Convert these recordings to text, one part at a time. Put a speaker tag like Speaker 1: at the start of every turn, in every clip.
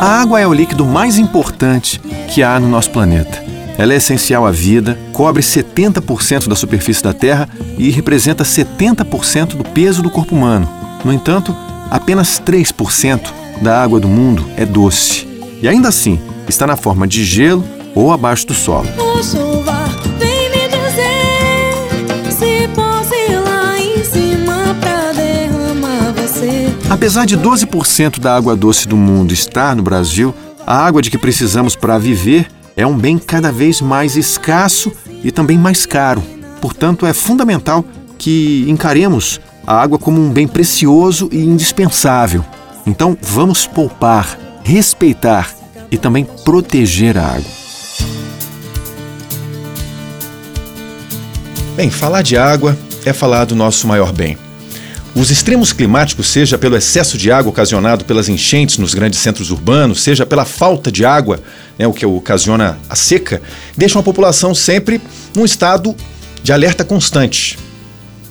Speaker 1: A água é o líquido mais importante que há no nosso planeta. Ela é essencial à vida, cobre 70% da superfície da Terra e representa 70% do peso do corpo humano. No entanto, apenas 3% da água do mundo é doce. E ainda assim, está na forma de gelo ou abaixo do solo. Apesar de 12% da água doce do mundo estar no Brasil, a água de que precisamos para viver é um bem cada vez mais escasso e também mais caro. Portanto, é fundamental que encaremos a água como um bem precioso e indispensável. Então, vamos poupar, respeitar e também proteger a água. Bem, falar de água é falar do nosso maior bem. Os extremos climáticos, seja pelo excesso de água ocasionado pelas enchentes nos grandes centros urbanos, seja pela falta de água, né, o que ocasiona a seca, deixam a população sempre num estado de alerta constante.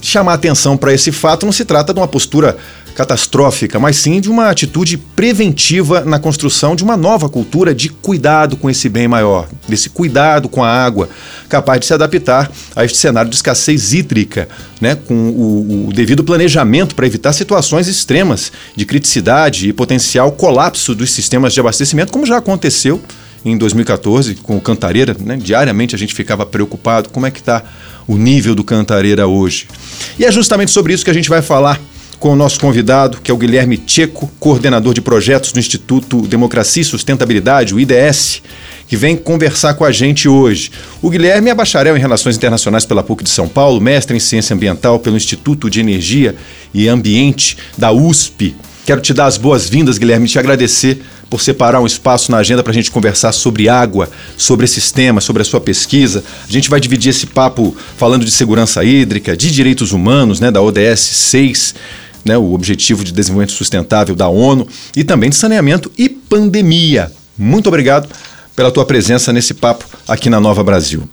Speaker 1: Chamar atenção para esse fato não se trata de uma postura catastrófica, mas sim de uma atitude preventiva na construção de uma nova cultura de cuidado com esse bem maior, desse cuidado com a água, capaz de se adaptar a este cenário de escassez hídrica, né, com o, o devido planejamento para evitar situações extremas de criticidade e potencial colapso dos sistemas de abastecimento, como já aconteceu em 2014 com o Cantareira, né? diariamente a gente ficava preocupado como é que está o nível do Cantareira hoje. E é justamente sobre isso que a gente vai falar com o nosso convidado, que é o Guilherme Tcheco, coordenador de projetos do Instituto Democracia e Sustentabilidade, o IDS, que vem conversar com a gente hoje. O Guilherme é bacharel em Relações Internacionais pela PUC de São Paulo, mestre em Ciência Ambiental pelo Instituto de Energia e Ambiente da USP. Quero te dar as boas-vindas, Guilherme, e te agradecer por separar um espaço na agenda para a gente conversar sobre água, sobre esses temas, sobre a sua pesquisa. A gente vai dividir esse papo falando de segurança hídrica, de direitos humanos, né, da ODS 6, né, o Objetivo de Desenvolvimento Sustentável da ONU, e também de saneamento e pandemia. Muito obrigado pela tua presença nesse papo aqui na Nova Brasil.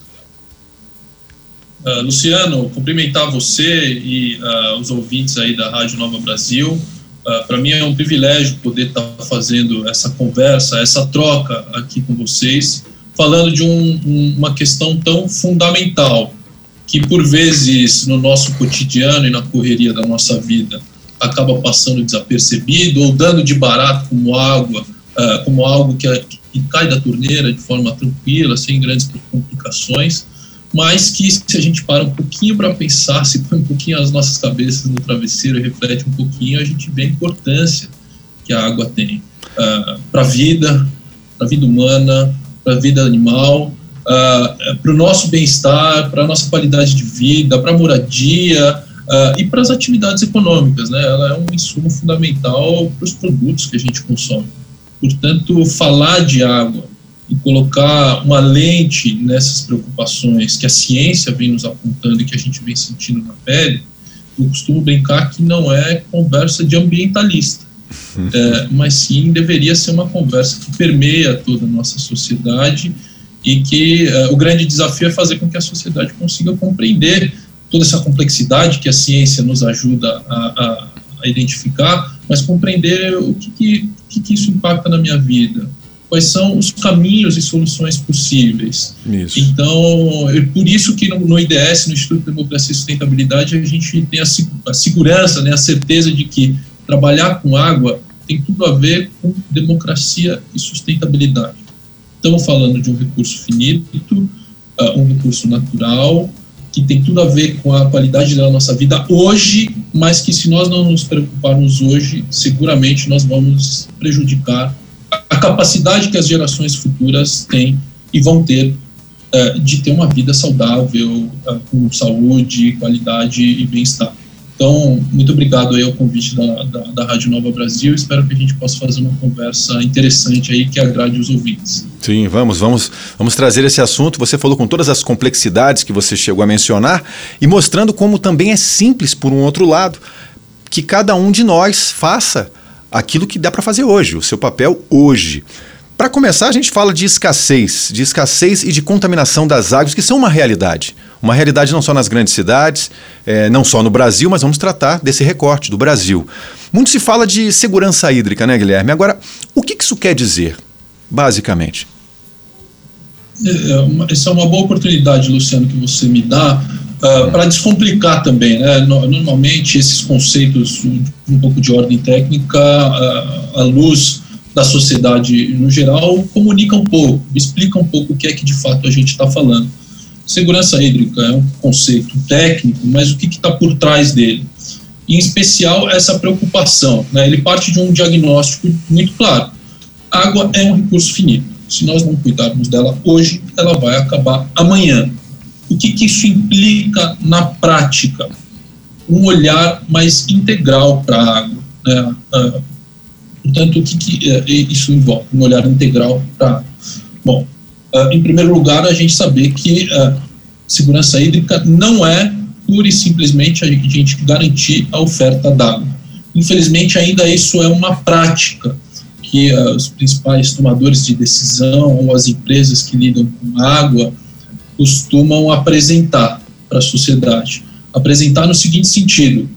Speaker 2: Uh, Luciano, cumprimentar você e uh, os ouvintes aí da Rádio Nova Brasil. Uh, Para mim é um privilégio poder estar tá fazendo essa conversa, essa troca aqui com vocês, falando de um, um, uma questão tão fundamental que por vezes no nosso cotidiano e na correria da nossa vida acaba passando desapercebido ou dando de barato como água, uh, como algo que, que, cai da torneira de forma tranquila, sem grandes complicações, mas que se a gente para um pouquinho para pensar, se põe um pouquinho as nossas cabeças no travesseiro e reflete um pouquinho, a gente vê a importância que a água tem uh, para a vida, para a vida humana, para a vida animal, uh, para o nosso bem-estar, para a nossa qualidade de vida, para a moradia, Uh, e para as atividades econômicas, né? Ela é um insumo fundamental para os produtos que a gente consome. Portanto, falar de água e colocar uma lente nessas preocupações que a ciência vem nos apontando e que a gente vem sentindo na pele, eu costumo brincar que não é conversa de ambientalista, é, mas sim deveria ser uma conversa que permeia toda a nossa sociedade e que uh, o grande desafio é fazer com que a sociedade consiga compreender toda essa complexidade que a ciência nos ajuda a, a, a identificar, mas compreender o que, que, que, isso impacta na minha vida, quais são os caminhos e soluções possíveis. Isso. Então, é por isso que no, no, IDS, no Instituto de Democracia e Sustentabilidade, a gente tem a, a segurança, né, a certeza de que trabalhar com água tem tudo a ver com democracia e sustentabilidade. Estamos falando de um recurso finito, uh, um recurso natural, que tem tudo a ver com a qualidade da nossa vida hoje, mas que se nós não nos preocuparmos hoje, seguramente nós vamos prejudicar a capacidade que as gerações futuras têm e vão ter uh, de ter uma vida saudável, uh, com saúde, qualidade e bem-estar. Então, muito obrigado aí ao convite da, da, da, Rádio Nova Brasil. Espero que a gente possa fazer uma conversa interessante aí que agrade os ouvintes.
Speaker 1: Sim, vamos, vamos, vamos trazer esse assunto. Você falou com todas as complexidades que você chegou a mencionar e mostrando como também é simples por um outro lado que cada um de nós faça aquilo que dá para fazer hoje, o seu papel hoje. Para começar, a gente fala de escassez, de escassez e de contaminação das águas, que são uma realidade. Uma realidade não só nas grandes cidades, é, não só no Brasil, mas vamos tratar desse recorte do Brasil. Muito se fala de segurança hídrica, né, Guilherme? Agora, o que isso quer dizer, basicamente?
Speaker 2: É, é essa é uma boa oportunidade, Luciano, que você me dá uh, para descomplicar também. Né? Normalmente, esses conceitos, um pouco de ordem técnica, uh, à luz da sociedade no geral, comunica um pouco, explica um pouco o que é que de fato a gente está falando. Segurança hídrica é um conceito técnico, mas o que está por trás dele? Em especial, essa preocupação. Né? Ele parte de um diagnóstico muito claro. Água é um recurso finito. Se nós não cuidarmos dela hoje, ela vai acabar amanhã. O que, que isso implica na prática? Um olhar mais integral para a água. Né? Portanto, o que, que uh, isso envolve? Um olhar integral para. Bom, uh, em primeiro lugar, a gente saber que uh, segurança hídrica não é pura e simplesmente a gente garantir a oferta d'água. Infelizmente, ainda isso é uma prática que os principais tomadores de decisão ou as empresas que lidam com água costumam apresentar para a sociedade. Apresentar no seguinte sentido: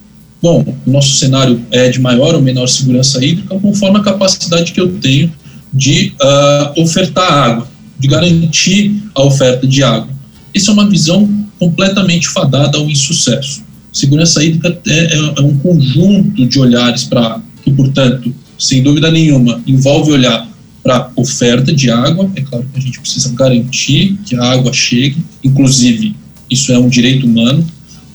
Speaker 2: Bom, o nosso cenário é de maior ou menor segurança hídrica conforme a capacidade que eu tenho de uh, ofertar água, de garantir a oferta de água. Isso é uma visão completamente fadada ao insucesso. Segurança hídrica é, é, é um conjunto de olhares para que, portanto, sem dúvida nenhuma, envolve olhar para oferta de água. É claro que a gente precisa garantir que a água chegue, inclusive, isso é um direito humano,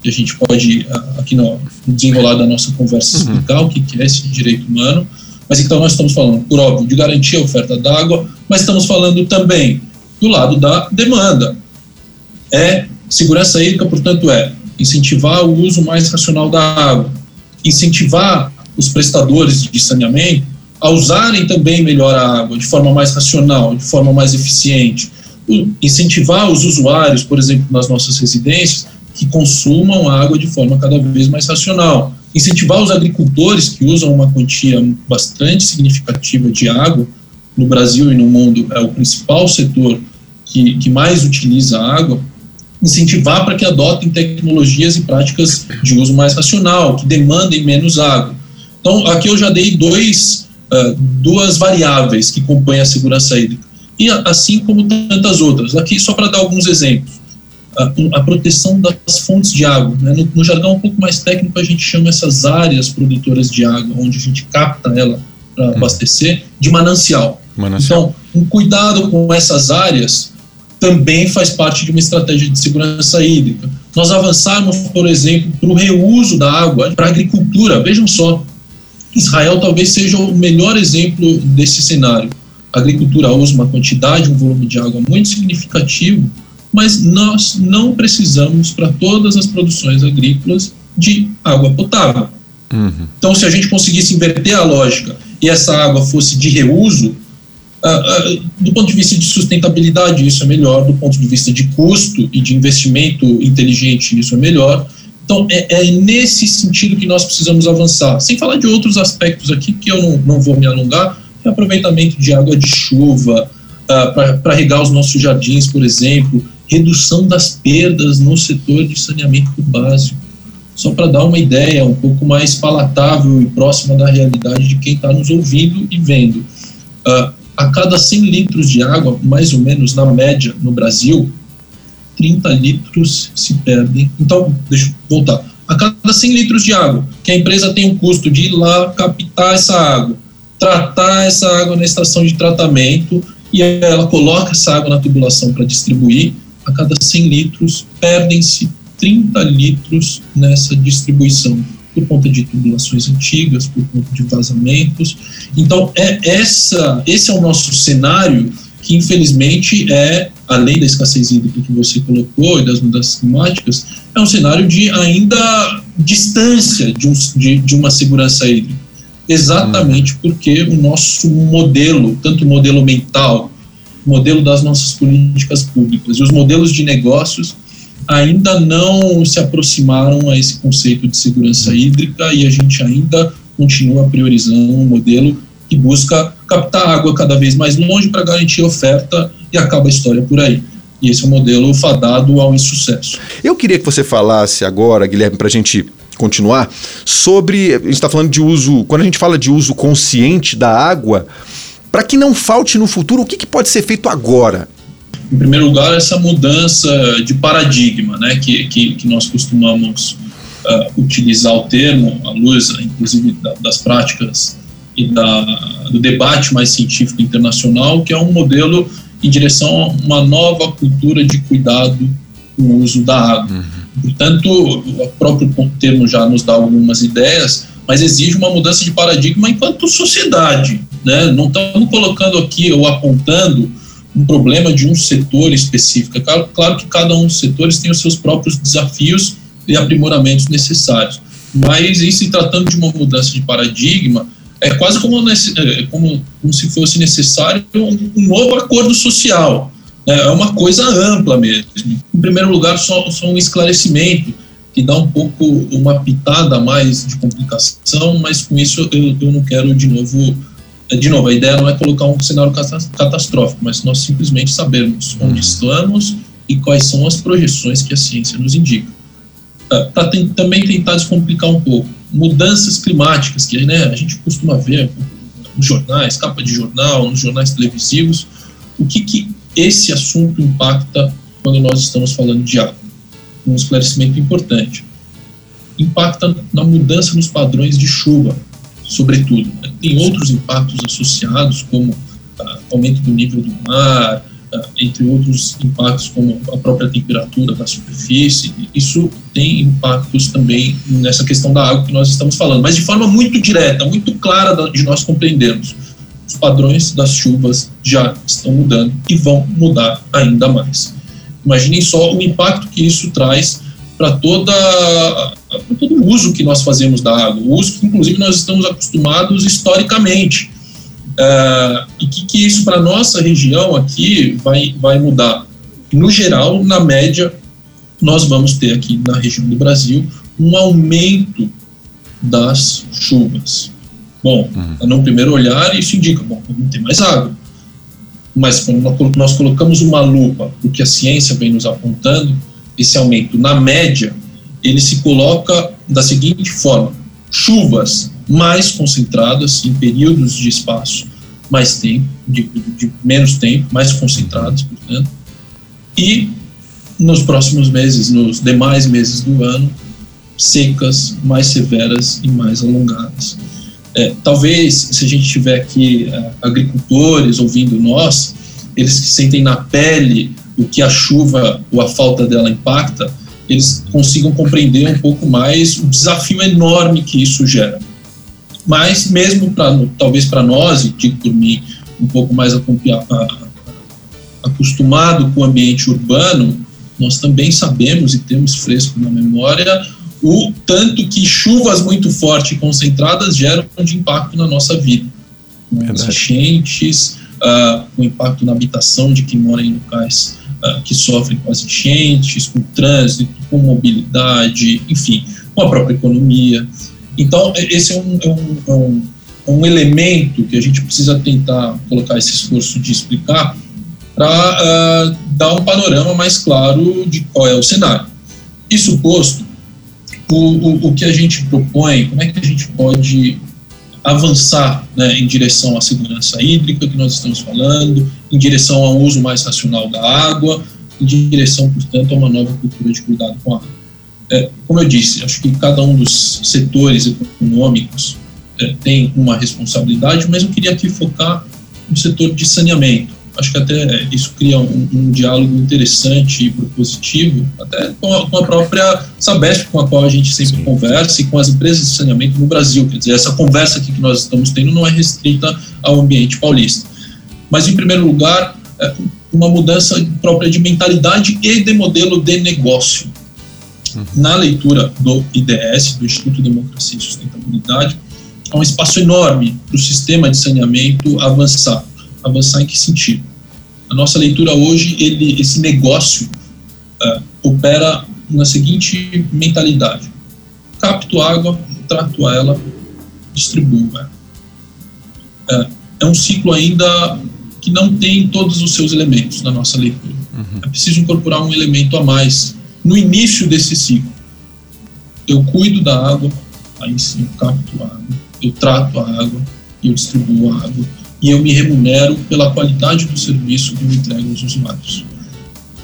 Speaker 2: que a gente pode, aqui no desenrolar da nossa conversa, uhum. explicar o que é esse direito humano. Mas então nós estamos falando, por óbvio, de garantir a oferta d'água, mas estamos falando também do lado da demanda. É segurança hídrica, portanto, é incentivar o uso mais racional da água, incentivar os prestadores de saneamento a usarem também melhor a água, de forma mais racional, de forma mais eficiente, incentivar os usuários, por exemplo, nas nossas residências, que consumam água de forma cada vez mais racional. Incentivar os agricultores que usam uma quantia bastante significativa de água, no Brasil e no mundo é o principal setor que, que mais utiliza água, incentivar para que adotem tecnologias e práticas de uso mais racional, que demandem menos água. Então, aqui eu já dei dois, uh, duas variáveis que compõem a segurança hídrica, e assim como tantas outras. Aqui, só para dar alguns exemplos a, a proteção das fontes de água. Né? No, no, jargão um pouco mais técnico, a gente chama essas áreas produtoras de água, onde a gente capta ela para hum. abastecer, de manancial. manancial. Então, um cuidado com essas áreas também faz parte de uma estratégia de segurança hídrica. Nós avançarmos, por exemplo, para o reuso da água para a agricultura. Vejam só, Israel talvez seja o melhor exemplo desse cenário. A agricultura usa uma quantidade, um volume de água muito significativo mas nós não precisamos para todas as produções agrícolas de água potável. Uhum. Então, se a gente conseguisse inverter a lógica e essa água fosse de reuso, uh, uh, do ponto de vista de sustentabilidade, isso é melhor, do ponto de vista de custo e de investimento inteligente, isso é melhor. Então, é, é nesse sentido que nós precisamos avançar. Sem falar de outros aspectos aqui, que eu não, não vou me alongar, é aproveitamento de água de chuva, uh, para regar os nossos jardins, por exemplo, redução das perdas no setor de saneamento básico. Só para dar uma ideia um pouco mais palatável e próxima da realidade de quem está nos ouvindo e vendo. Uh, a cada 100 litros de água, mais ou menos na média no Brasil, 30 litros se perdem. Então, deixa eu voltar. A cada 100 litros de água, que a empresa tem um custo de ir lá captar essa água, tratar essa água na estação de tratamento, e ela coloca essa água na tubulação para distribuir, a cada 100 litros, perdem-se 30 litros nessa distribuição, por conta de tubulações antigas, por conta de vazamentos. Então, é essa, esse é o nosso cenário que infelizmente é, além da escassez hídrica que você colocou e das mudanças climáticas, é um cenário de ainda distância de, um, de, de uma segurança hídrica. Exatamente hum. porque o nosso modelo, tanto o modelo mental, modelo das nossas políticas públicas e os modelos de negócios ainda não se aproximaram a esse conceito de segurança hídrica e a gente ainda continua priorizando um modelo que busca captar água cada vez mais longe para garantir oferta e acaba a história por aí. E esse é um modelo fadado ao insucesso.
Speaker 1: Eu queria que você falasse agora, Guilherme, para a gente continuar, sobre. A gente está falando de uso. Quando a gente fala de uso consciente da água, para que não falte no futuro, o que, que pode ser feito agora?
Speaker 2: Em primeiro lugar, essa mudança de paradigma, né, que, que, que nós costumamos uh, utilizar o termo, à luz, inclusive, da, das práticas e da, do debate mais científico internacional, que é um modelo em direção a uma nova cultura de cuidado com o uso da água. Uhum. Portanto, o próprio termo já nos dá algumas ideias, mas exige uma mudança de paradigma enquanto sociedade. Né? Não estamos colocando aqui ou apontando um problema de um setor específico. É claro, claro que cada um dos setores tem os seus próprios desafios e aprimoramentos necessários, mas em se tratando de uma mudança de paradigma, é quase como, é, como, como se fosse necessário um, um novo acordo social. Né? É uma coisa ampla mesmo. Em primeiro lugar, só, só um esclarecimento que dá um pouco uma pitada mais de complicação, mas com isso eu, eu não quero de novo. De novo, a ideia não é colocar um cenário catastrófico, mas nós simplesmente sabermos onde uhum. estamos e quais são as projeções que a ciência nos indica. Uh, Para também tentar descomplicar um pouco, mudanças climáticas, que né, a gente costuma ver nos jornais, capa de jornal, nos jornais televisivos, o que, que esse assunto impacta quando nós estamos falando de água. Um esclarecimento importante. Impacta na mudança nos padrões de chuva, sobretudo. Tem outros impactos associados, como ah, aumento do nível do mar, entre outros impactos como a própria temperatura da superfície, isso tem impactos também nessa questão da água que nós estamos falando, mas de forma muito direta, muito clara de nós compreendermos. Os padrões das chuvas já estão mudando e vão mudar ainda mais. Imaginem só o impacto que isso traz para toda todo o uso que nós fazemos da água, o uso que inclusive nós estamos acostumados historicamente Uh, e que, que isso para nossa região aqui vai, vai mudar? No geral, na média, nós vamos ter aqui na região do Brasil um aumento das chuvas. Bom, uhum. no primeiro olhar, isso indica, bom, não tem mais água. Mas quando nós colocamos uma lupa, o que a ciência vem nos apontando, esse aumento, na média, ele se coloca da seguinte forma: chuvas mais concentradas em períodos de espaço mais tempo, de, de menos tempo, mais concentradas, portanto, e nos próximos meses, nos demais meses do ano, secas, mais severas e mais alongadas. É, talvez, se a gente tiver aqui é, agricultores ouvindo nós, eles que sentem na pele o que a chuva ou a falta dela impacta, eles consigam compreender um pouco mais o desafio enorme que isso gera. Mas mesmo para talvez para nós, e digo por mim, um pouco mais acostumado com o ambiente urbano, nós também sabemos e temos fresco na memória o tanto que chuvas muito fortes e concentradas geram de impacto na nossa vida. Com as enchentes, uh, o impacto na habitação de quem mora em locais uh, que sofrem com as enchentes, com trânsito, com mobilidade, enfim, com a própria economia. Então, esse é um, é um, é um, é um elemento que a gente precisa tentar colocar esse esforço de explicar para uh, ah, dar um panorama mais claro de qual é o cenário. Isso posto, o, o, o, que a gente propõe, como é que a gente pode avançar né, em direção à segurança hídrica que nós estamos falando, em direção ao uso mais racional da água, em direção, portanto, a uma nova cultura de cuidado com a água é, como eu disse, acho que cada um dos setores econômicos é, tem uma responsabilidade, mas eu queria aqui focar no setor de saneamento. Acho que até isso cria um, um diálogo interessante e propositivo, até com a, com a, própria Sabesp, com a qual a gente sempre Sim. conversa, e com as empresas de saneamento no Brasil. Quer dizer, essa conversa aqui que nós estamos tendo não é restrita ao ambiente paulista. Mas, em primeiro lugar, é, uma mudança própria de mentalidade e de modelo de negócio. Uhum. Na leitura do IDS, do Instituto de Democracia e Sustentabilidade, há um espaço enorme para o sistema de saneamento avançar. Avançar em que sentido? A nossa leitura hoje, ele, esse negócio uh, opera na seguinte mentalidade: capto água, trato ela, distribuo ela. Uh, é um ciclo ainda que não tem todos os seus elementos na nossa leitura. Uhum. É preciso incorporar um elemento a mais no início desse ciclo. Eu cuido da água, aí sim eu capto a água, eu trato a água, eu distribuo a água e eu me remunero pela qualidade do serviço que eu entrego aos usuários.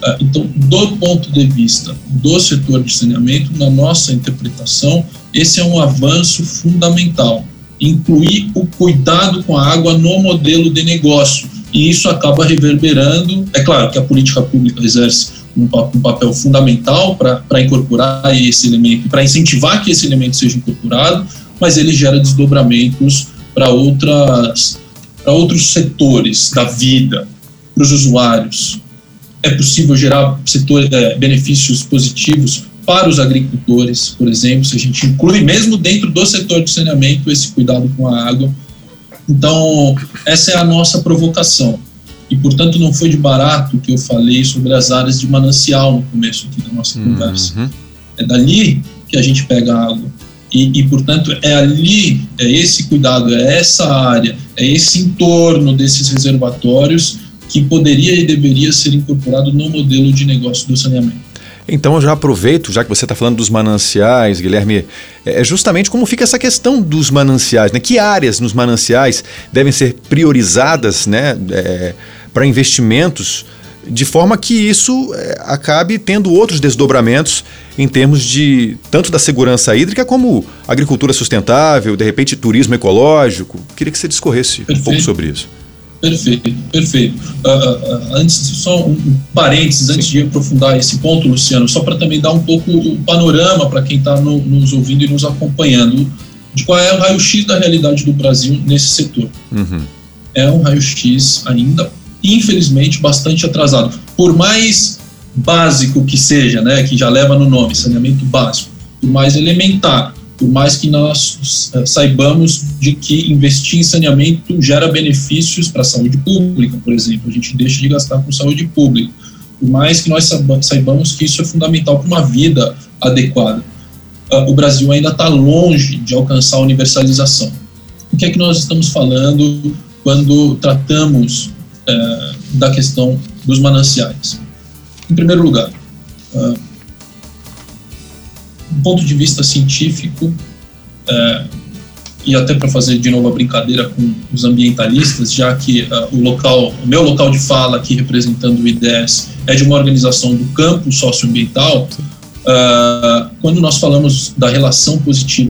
Speaker 2: Ah, então, do ponto de vista do setor de saneamento, na nossa interpretação, esse é um avanço fundamental. Incluir o cuidado com a água no modelo de negócio. E isso acaba reverberando. É claro que a política pública exerce um, papel fundamental para incorporar esse elemento, para incentivar que esse elemento seja incorporado, mas ele gera desdobramentos para outras para outros setores da vida, para os usuários. É possível gerar setor, é, benefícios positivos para os agricultores, por exemplo, se a gente inclui mesmo dentro do setor de saneamento esse cuidado com a água. Então, essa é a nossa provocação. E, portanto, não foi de barato que eu falei sobre as áreas de manancial no começo aqui da nossa uhum. conversa. É dali que a gente pega a água. E, e, portanto, é ali, é esse cuidado, é essa área, é esse entorno desses reservatórios que poderia e deveria ser incorporado no modelo de negócio do saneamento.
Speaker 1: Então eu já aproveito, já que você está falando dos mananciais, Guilherme, é, é justamente como fica essa questão dos mananciais, né? Que áreas nos mananciais devem ser priorizadas, né, é, para investimentos de forma que isso é, acabe tendo outros desdobramentos em termos de tanto da segurança hídrica como agricultura sustentável, de repente turismo ecológico. Queria que você discorresse perfeito. um pouco sobre isso.
Speaker 2: Perfeito, perfeito. Uh, uh, antes, só um parênteses, antes de aprofundar esse ponto, Luciano, só para também dar um pouco o panorama para quem está no, nos ouvindo e nos acompanhando de qual é o raio-x da realidade do Brasil nesse setor. Uhum. É um raio-x ainda infelizmente, bastante atrasado. Por mais básico que seja, né, que já leva no nome, saneamento básico, por mais elementar, por mais que nós eh, saibamos de que investir em saneamento gera benefícios para a saúde pública, por exemplo, a gente deixa de gastar com saúde pública, por mais que nós saibamos que isso é fundamental para uma vida adequada. Ah, o Brasil ainda está longe de alcançar a universalização. O que é que nós estamos falando quando tratamos é, da questão dos mananciais. Em primeiro lugar, uh, do ponto de vista científico, é, e até para fazer de novo a brincadeira com os ambientalistas, já que uh, o local, o meu local de fala aqui representando o IDES é de uma organização do campo socioambiental, uh, quando nós falamos da relação positiva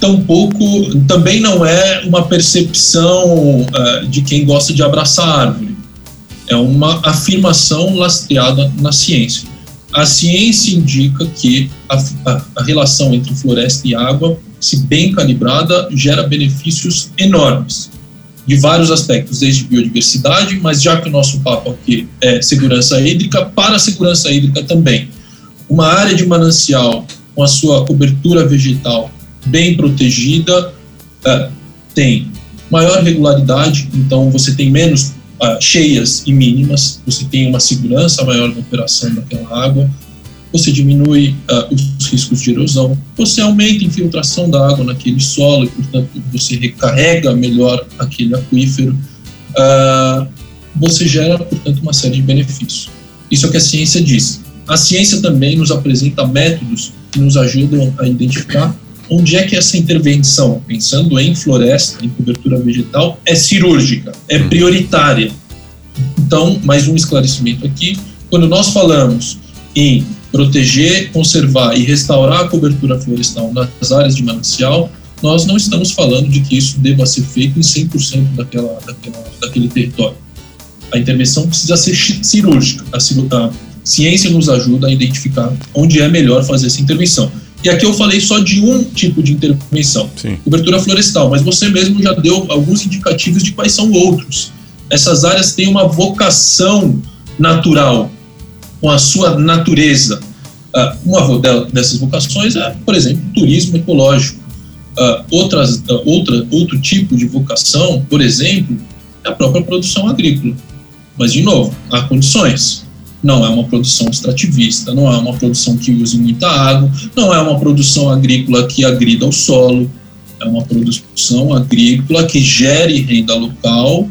Speaker 2: tampouco também não é uma percepção uh, de quem gosta de abraçar a árvore. É uma afirmação lastreada na ciência. A ciência indica que a, a, a relação entre floresta e água, se bem calibrada, gera benefícios enormes de vários aspectos, desde biodiversidade, mas já que o nosso papo aqui é segurança hídrica, para a segurança hídrica também. Uma área de manancial com a sua cobertura vegetal bem protegida, uh, tem maior regularidade, então você tem menos uh, cheias e mínimas, você tem uma segurança maior na operação daquela água, você diminui uh, os riscos de erosão, você aumenta a infiltração da água naquele solo e, portanto, você recarrega melhor aquele aquífero, você gera, portanto, uma série de benefícios. Isso é o que a ciência diz. A ciência também nos apresenta métodos que nos ajudam a identificar onde é que essa intervenção, pensando em floresta, em cobertura vegetal, é cirúrgica, é uhum. prioritária. Então, mais um esclarecimento aqui: quando nós falamos em proteger, conservar e restaurar a cobertura florestal nas áreas de manancial, nós não estamos falando de que isso deva ser feito em 100% daquela, daquela, daquele território. A intervenção precisa ser cirúrgica. A, a ciência nos ajuda a identificar onde é melhor fazer essa intervenção. E aqui eu falei só de um tipo de intervenção, Sim. cobertura florestal, mas você mesmo já deu alguns indicativos de quais são outros. Essas áreas têm uma vocação natural, com a sua natureza. Uh, uma dessas vocações é, por exemplo, turismo ecológico. Uh, outras, uh, outra, outro tipo de vocação, por exemplo, é a própria produção agrícola. Mas, de novo, há condições não é uma produção extrativista, não é uma produção que use muita água, não é uma produção agrícola que agrida o solo, é uma produção agrícola que gere renda local,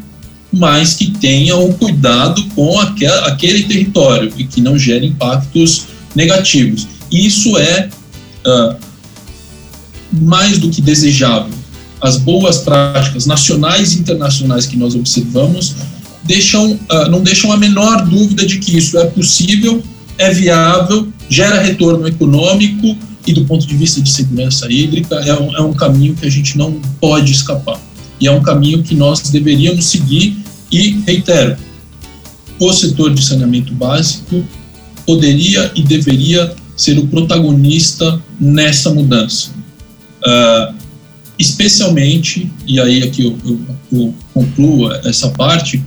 Speaker 2: mas que tenha um cuidado com aquele território e que não gere impactos negativos. Isso é uh, mais do que desejável. As boas práticas nacionais e internacionais que nós observamos deixam, uh, não deixam a menor dúvida de que isso é possível, é viável, gera retorno econômico e, do ponto de vista de segurança hídrica, é um, é um caminho que a gente não pode escapar. E é um caminho que nós deveríamos seguir. E, reitero, o setor de saneamento básico poderia e deveria ser o protagonista nessa mudança. Uh, especialmente, e aí aqui eu, eu, eu concluo essa parte,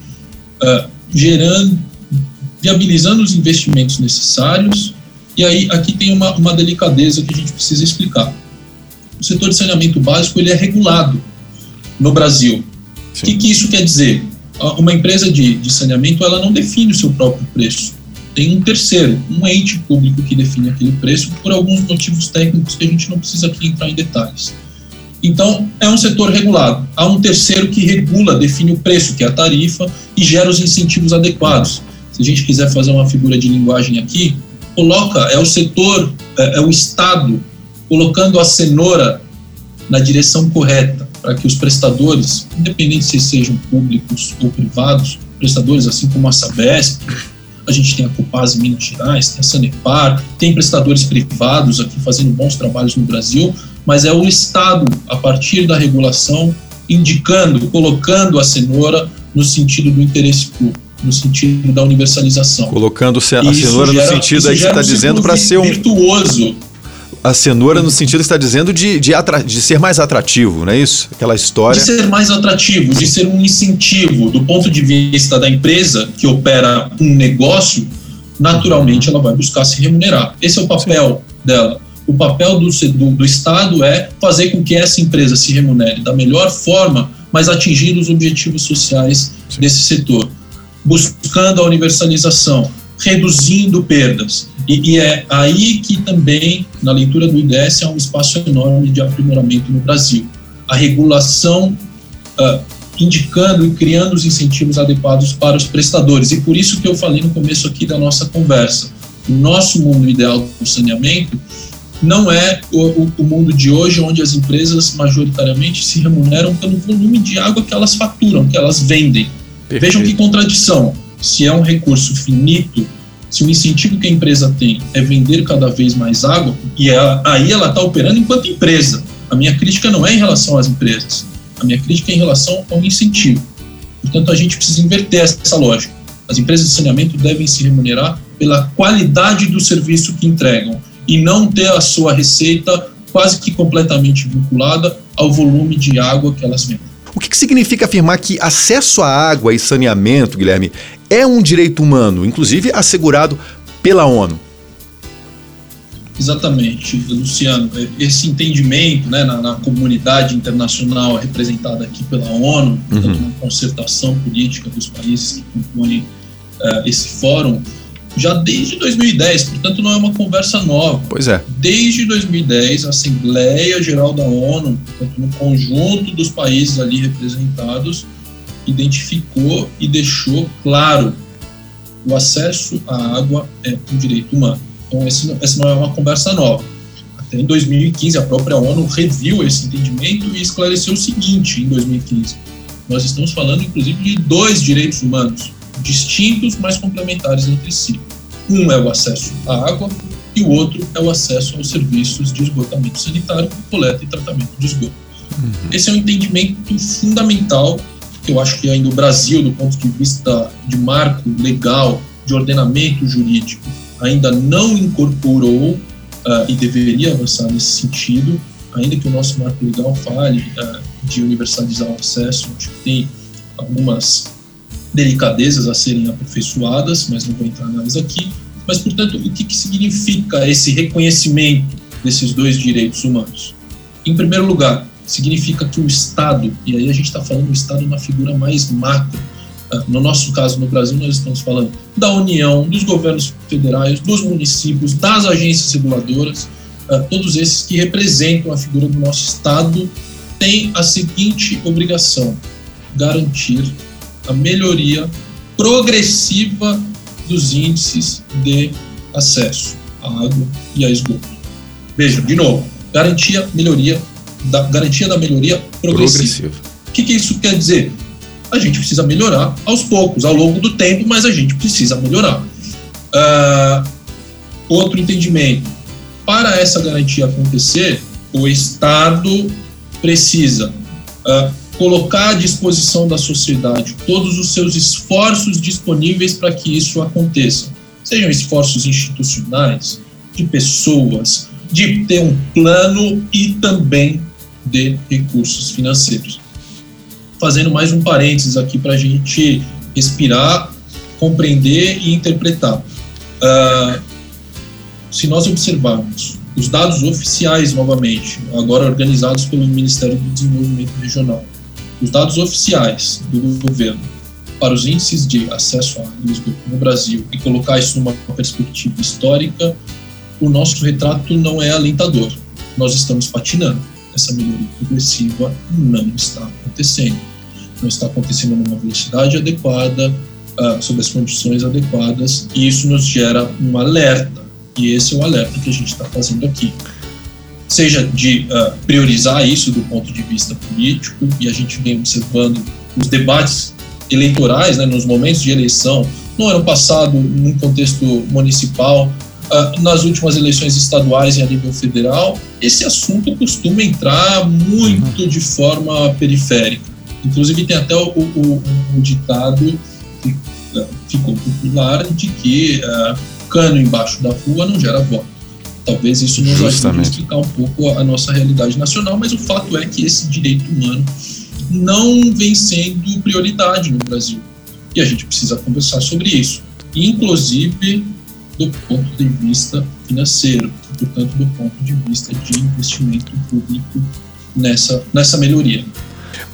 Speaker 2: uh, gerando, viabilizando os investimentos necessários. E aí aqui tem uma, uma delicadeza que a gente precisa explicar. O setor de saneamento básico ele é regulado no Brasil. O que, que, isso quer dizer? Uma empresa de, de saneamento ela não define o seu próprio preço. Tem um terceiro, um ente público que define aquele preço por alguns motivos técnicos que a gente não precisa aqui entrar em detalhes. Então, é um setor regulado. Há um terceiro que regula, define o preço, que é a tarifa, e gera os incentivos adequados. Se a gente quiser fazer uma figura de linguagem aqui, coloca, é o setor, é, é o Estado colocando a cenoura na direção correta, para que os prestadores, independente se sejam públicos ou privados, prestadores assim como a Sabesp, a gente tem a Copasa em Minas Gerais, tem a Sanepar, tem prestadores privados aqui fazendo bons trabalhos no Brasil, mas é o Estado, a partir da regulação, indicando, colocando a cenoura no sentido do interesse público, no sentido da universalização.
Speaker 1: Colocando a cenoura gera, no sentido aí que você está um dizendo para ser um
Speaker 2: virtuoso.
Speaker 1: A cenoura no sentido que está dizendo de, de, de, ser mais atrativo, não é isso? Aquela história.
Speaker 2: De ser mais atrativo, de ser um incentivo do ponto de vista da empresa que opera um negócio, naturalmente ela vai buscar se remunerar. Esse é o papel dela o papel do, do, do, Estado é fazer com que essa empresa se remunere da melhor forma, mas atingindo os objetivos sociais Sim. desse setor, buscando a universalização, reduzindo perdas. E, e, é aí que também, na leitura do IDS, há um espaço enorme de aprimoramento no Brasil. A regulação uh, indicando e criando os incentivos adequados para os prestadores. E por isso que eu falei no começo aqui da nossa conversa. O nosso mundo ideal do saneamento não é o, o, mundo de hoje, onde as empresas majoritariamente se remuneram pelo volume de água que elas faturam, que elas vendem. Perfeito. Vejam que contradição. Se é um recurso finito, se o incentivo que a empresa tem é vender cada vez mais água, e é, aí ela está operando enquanto empresa. A minha crítica não é em relação às empresas, a minha crítica é em relação ao incentivo. Portanto, a gente precisa inverter essa lógica. As empresas de saneamento devem se remunerar pela qualidade do serviço que entregam e não ter a sua receita quase que completamente vinculada ao volume de água que elas vendem.
Speaker 1: O que, significa afirmar que acesso à água e saneamento, Guilherme, é um direito humano, inclusive assegurado pela ONU?
Speaker 2: Exatamente, Luciano. Esse entendimento né, na, na comunidade internacional representada aqui pela ONU, uhum. uma concertação política dos países que compõem uh, esse fórum, já desde 2010, portanto não é uma conversa nova.
Speaker 1: Pois é.
Speaker 2: Desde 2010, a Assembleia Geral da ONU, portanto, no conjunto dos países ali representados, identificou e deixou claro o acesso à água é um direito humano. Então, esse, essa não é uma conversa nova. Até em 2015, a própria ONU reviu esse entendimento e esclareceu o seguinte: em 2015, nós estamos falando, inclusive, de dois direitos humanos distintos, mas complementares entre si. Um é o acesso à água e o outro é o acesso aos serviços de esgotamento sanitário, coleta e tratamento de esgoto. Uhum. Esse é um entendimento fundamental que eu acho que ainda o Brasil, do ponto de vista de marco legal, de ordenamento jurídico, ainda não incorporou uh, e deveria avançar nesse sentido, ainda que o nosso marco legal fale uh, de universalizar o acesso, acho que tem algumas delicadezas a serem aperfeiçoadas, mas não vou entrar nelas aqui. Mas, portanto, o que, que significa esse reconhecimento desses dois direitos humanos? Em primeiro lugar, significa que o Estado, e aí a gente está falando do Estado na figura mais macro, ah, no nosso caso, no Brasil, nós estamos falando da União, dos governos federais, dos municípios, das agências reguladoras, ah, todos esses que representam a figura do nosso Estado, têm a seguinte obrigação: garantir a melhoria progressiva dos índices de acesso à água e a esgoto. Vejam, de novo, garantia, melhoria, da, garantia da melhoria progressiva. progressiva. O que, que isso quer dizer? a gente precisa melhorar aos poucos, ao longo do tempo, mas a gente precisa melhorar. Uh, outro entendimento: para essa garantia acontecer, o Estado precisa uh, colocar à disposição da sociedade todos os seus esforços disponíveis para que isso aconteça, sejam esforços institucionais, de pessoas, de ter um plano e também de recursos financeiros fazendo mais um parênteses aqui para a gente respirar, compreender e interpretar. Uh, se nós observarmos os dados oficiais, novamente, agora organizados pelo Ministério do Desenvolvimento Regional, os dados oficiais do governo para os índices de acesso à água no Brasil e colocar isso numa perspectiva histórica, o nosso retrato não é alentador. Nós estamos patinando. Essa melhoria progressiva não está acontecendo não está acontecendo numa velocidade adequada, uh, sob as condições adequadas, e isso nos gera um alerta. E esse é o alerta que a gente está fazendo aqui. Seja de uh, priorizar isso do ponto de vista político, e a gente vem observando os debates eleitorais, né, nos momentos de eleição, no ano passado, num contexto municipal, Uh, nas últimas eleições estaduais e a nível federal, esse assunto costuma entrar muito de forma periférica. Inclusive tem até o, o, o ditado que uh, ficou popular de que uh, cano embaixo da rua não gera voto. Talvez isso nos ajude a explicar um pouco a, nossa realidade nacional, mas o fato é que esse direito humano não vem sendo prioridade no Brasil. E a gente precisa conversar sobre isso, inclusive do ponto de vista financeiro, portanto, do ponto de vista de investimento público nessa, nessa melhoria.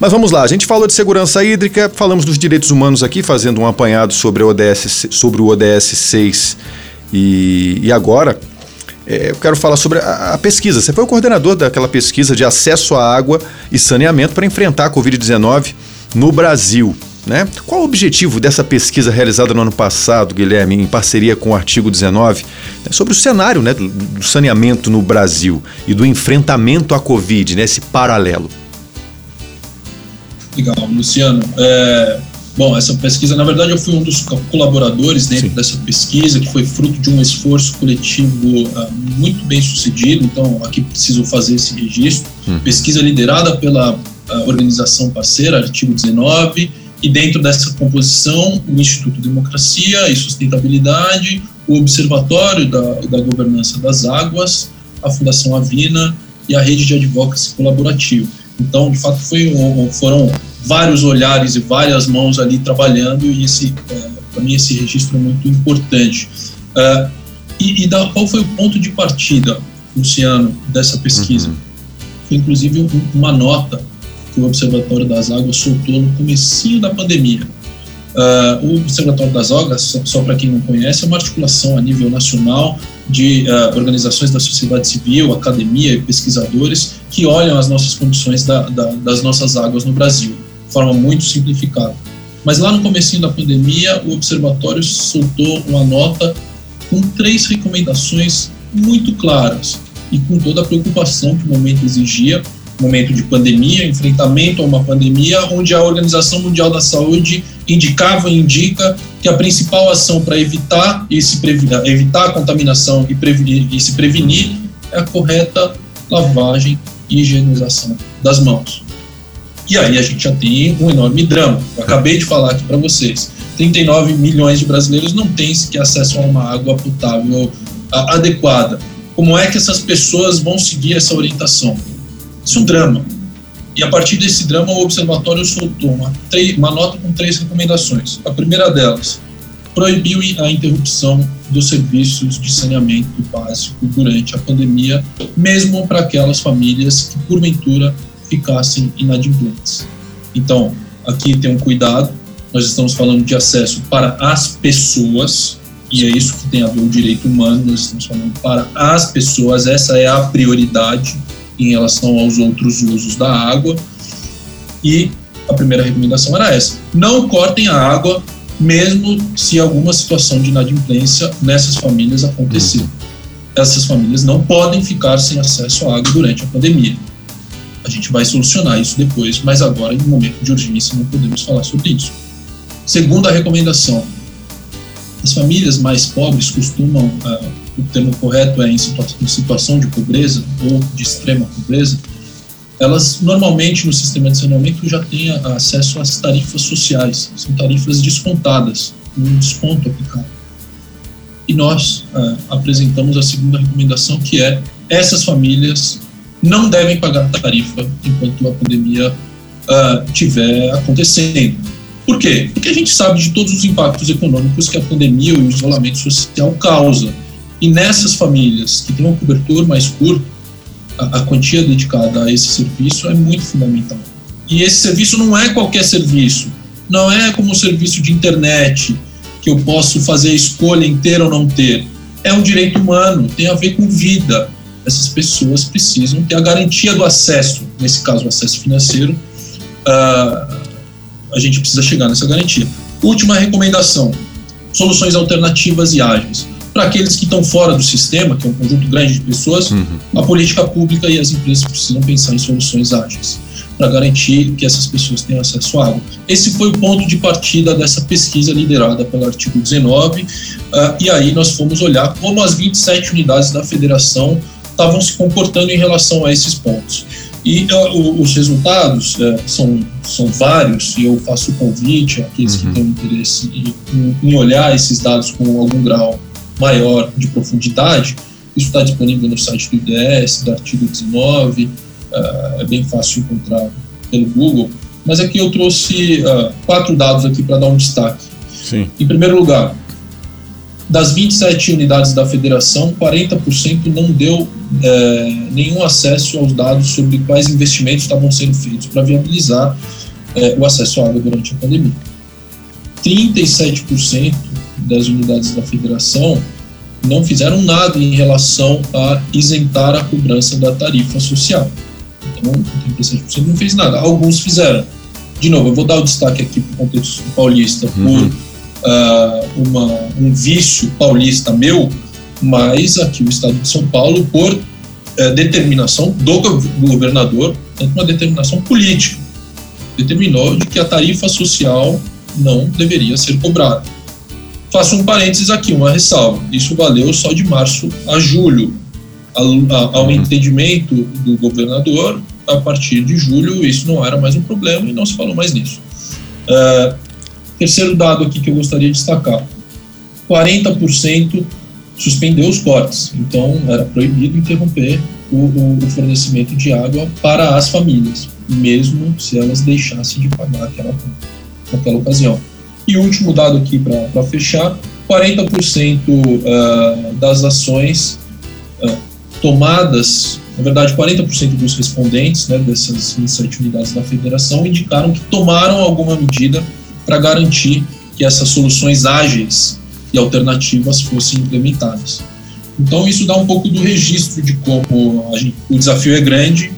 Speaker 1: Mas vamos lá, a gente falou de segurança hídrica, falamos dos direitos humanos aqui, fazendo um apanhado sobre, o ODS, sobre o ODS 6 e, e agora é, eu quero falar sobre a, a, pesquisa. Você foi o coordenador daquela pesquisa de acesso à água e saneamento para enfrentar a Covid-19 no Brasil. Né? Qual o objetivo dessa pesquisa realizada no ano passado, Guilherme, em parceria com o artigo 19, né, sobre o cenário né, do, do, saneamento no Brasil e do enfrentamento à Covid, né, esse paralelo?
Speaker 2: Legal, Luciano. É, bom, essa pesquisa, na verdade, eu fui um dos colaboradores dentro Sim. dessa pesquisa, que foi fruto de um esforço coletivo uh, muito bem sucedido. Então, aqui preciso fazer esse registro. Hum. Pesquisa liderada pela uh, organização parceira, artigo 19, e dentro dessa composição, o Instituto Democracia e Sustentabilidade, o Observatório da, da Governança das Águas, a Fundação Avina e a Rede de Advocacy Colaborativo. Então, de fato, foi um, foram vários olhares e várias mãos ali trabalhando e esse, é, para mim, esse registro é muito importante. Uh, E, e da, qual foi o ponto de partida, Luciano, dessa pesquisa? Uhum. Foi inclusive um, uma nota que o Observatório das Águas soltou no comecinho da pandemia. Uh, o Observatório das Águas, só, só para quem não conhece, é uma articulação a nível nacional de uh, organizações da sociedade civil, academia e pesquisadores que olham as nossas condições da, da, das nossas águas no Brasil, de forma muito simplificada. Mas lá no comecinho da pandemia, o observatório soltou uma nota com três recomendações muito claras e com toda a preocupação que o momento exigia, momento de pandemia, enfrentamento a uma pandemia, onde a Organização Mundial da Saúde indicava e indica que a principal ação para evitar e se prevenir, evitar a contaminação e, prevenir, e se prevenir é a correta lavagem e higienização das mãos. E aí a gente já tem um enorme drama. Eu acabei de falar aqui para vocês. 39 milhões de brasileiros não têm sequer acesso a uma água potável adequada. Como é que essas pessoas vão seguir essa orientação? Isso é um drama. E a partir desse drama, o Observatório soltou uma, uma nota com três recomendações. A primeira delas, proibiu a interrupção dos serviços de saneamento básico durante a pandemia, mesmo para aquelas famílias que, porventura, ficassem inadimplentes. Então, aqui tem um cuidado, nós estamos falando de acesso para as pessoas, e é isso que tem a ver o direito humano, nós estamos falando para as pessoas, essa é a prioridade em relação aos outros usos da água. E a primeira recomendação era essa: não cortem a água, mesmo se alguma situação de inadimplência nessas famílias acontecer. Uhum. Essas famílias não podem ficar sem acesso à água durante a pandemia. A gente vai solucionar isso depois, mas agora, em momento de urgência, não podemos falar sobre isso. Segunda recomendação: as famílias mais pobres costumam uh, o termo correto é em situação, em situação de pobreza ou de extrema pobreza, elas normalmente no sistema de saneamento já têm acesso às tarifas sociais, são tarifas descontadas, um desconto aplicado. E nós uh, apresentamos a segunda recomendação, que é essas famílias não devem pagar tarifa enquanto a pandemia estiver uh, acontecendo. Por quê? Porque a gente sabe de todos os impactos econômicos que a pandemia e o isolamento social causam e nessas famílias que têm um cobertor mais curto, a, a quantia dedicada a esse serviço é muito fundamental. E esse serviço não é qualquer serviço, não é como um serviço de internet que eu posso fazer a escolha em ter ou não ter. É um direito humano, tem a ver com vida. Essas pessoas precisam ter a garantia do acesso, nesse caso, o acesso financeiro. Uh, a gente precisa chegar nessa garantia. Última recomendação: soluções alternativas e ágeis para aqueles que estão fora do sistema, que é um conjunto grande de pessoas, uhum. a política pública e as empresas precisam pensar em soluções ágeis para garantir que essas pessoas tenham acesso à água. Esse foi o ponto de partida dessa pesquisa liderada pelo artigo 19, uh, ah, e aí nós fomos olhar como as 27 unidades da federação estavam se comportando em relação a esses pontos. E uh, os resultados uh, são, são vários, e eu faço o convite àqueles uhum. que têm interesse em, em olhar esses dados com algum grau maior de profundidade, isso está disponível no site do IDS, do artigo 19, uh, é bem fácil encontrar pelo Google. Mas aqui eu trouxe uh, quatro dados aqui para dar um destaque.
Speaker 1: Sim.
Speaker 2: Em primeiro lugar, das 27 unidades da federação, 40% não deu é, nenhum acesso aos dados sobre quais investimentos estavam sendo feitos para viabilizar é, o acesso à água durante a pandemia. 37% das unidades da federação não fizeram nada em relação a isentar a cobrança da tarifa social. Então, 37% não fez nada. Alguns fizeram. De novo, eu vou dar o destaque aqui para o contexto paulista uhum. por uh, uma, um vício paulista meu, mas aqui o Estado de São Paulo, por uh, determinação do governador, uma determinação política, determinou de que a tarifa social não deveria ser cobrada. Faço um parênteses aqui, uma ressalva. Isso valeu só de março a julho. Ao uhum. entendimento do governador, a partir de julho, isso não era mais um problema e não se falou mais nisso. Uh, terceiro dado aqui que eu gostaria de destacar: 40% suspendeu os cortes, então era proibido interromper o, o, o, fornecimento de água para as famílias, mesmo se elas deixassem de pagar aquela, naquela ocasião. E o último dado aqui para fechar: 40% uh, das ações uh, tomadas, na verdade, 40% dos respondentes né, dessas 27 unidades da federação indicaram que tomaram alguma medida para garantir que essas soluções ágeis e alternativas fossem implementadas. Então, isso dá um pouco do registro de como gente, o desafio é grande,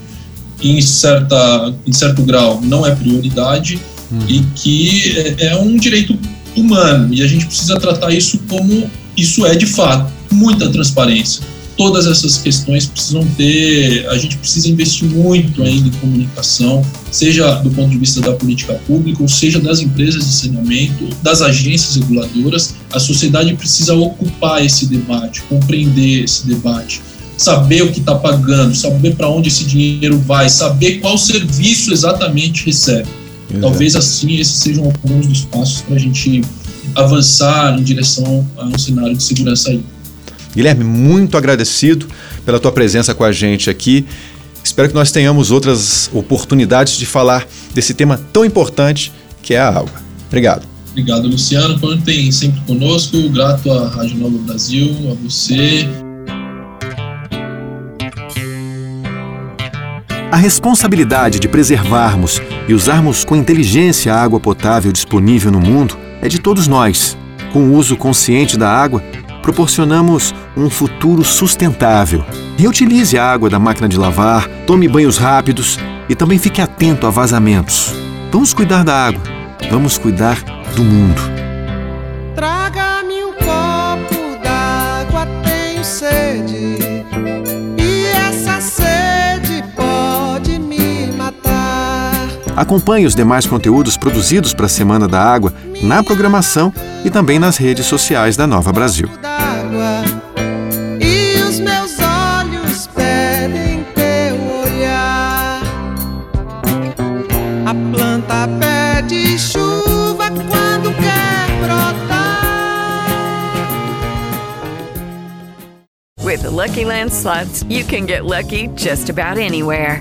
Speaker 2: em, certa, em certo grau não é prioridade, uhum. e que é, é um direito humano, e a gente precisa tratar isso como isso é de fato, muita transparência todas essas questões precisam ter, a gente precisa investir muito ainda em comunicação, seja do ponto de vista da política pública, ou seja das empresas de saneamento, das agências reguladoras. A sociedade precisa ocupar esse debate, compreender esse debate, saber o que está pagando, saber para onde esse dinheiro vai, saber qual serviço exatamente recebe. Exato. Talvez assim esses sejam alguns dos passos para a gente avançar em direção a um cenário de segurança aí.
Speaker 1: Guilherme, muito agradecido pela tua presença com a gente aqui. Espero que nós tenhamos outras oportunidades de falar desse tema tão importante que é a água. Obrigado.
Speaker 2: Obrigado, Luciano. Contem sempre conosco. Grato à Rádio Nova Brasil, a você.
Speaker 3: A responsabilidade de preservarmos e usarmos com inteligência a água potável disponível no mundo é de todos nós. Com o uso consciente da água, proporcionamos um futuro sustentável. Reutilize a água da máquina de lavar, tome banhos rápidos e também fique atento a vazamentos. Vamos cuidar da água, vamos cuidar do mundo.
Speaker 4: Traga-me um copo d'água, tenho sede. E essa sede pode me matar.
Speaker 3: Acompanhe os demais conteúdos produzidos para a Semana da Água na programação e também nas redes sociais da Nova Brasil.
Speaker 4: E os meus olhos pedem teu olhar. A planta pede chuva quando quer brotar.
Speaker 5: With the Lucky Land slots, you can get lucky just about anywhere.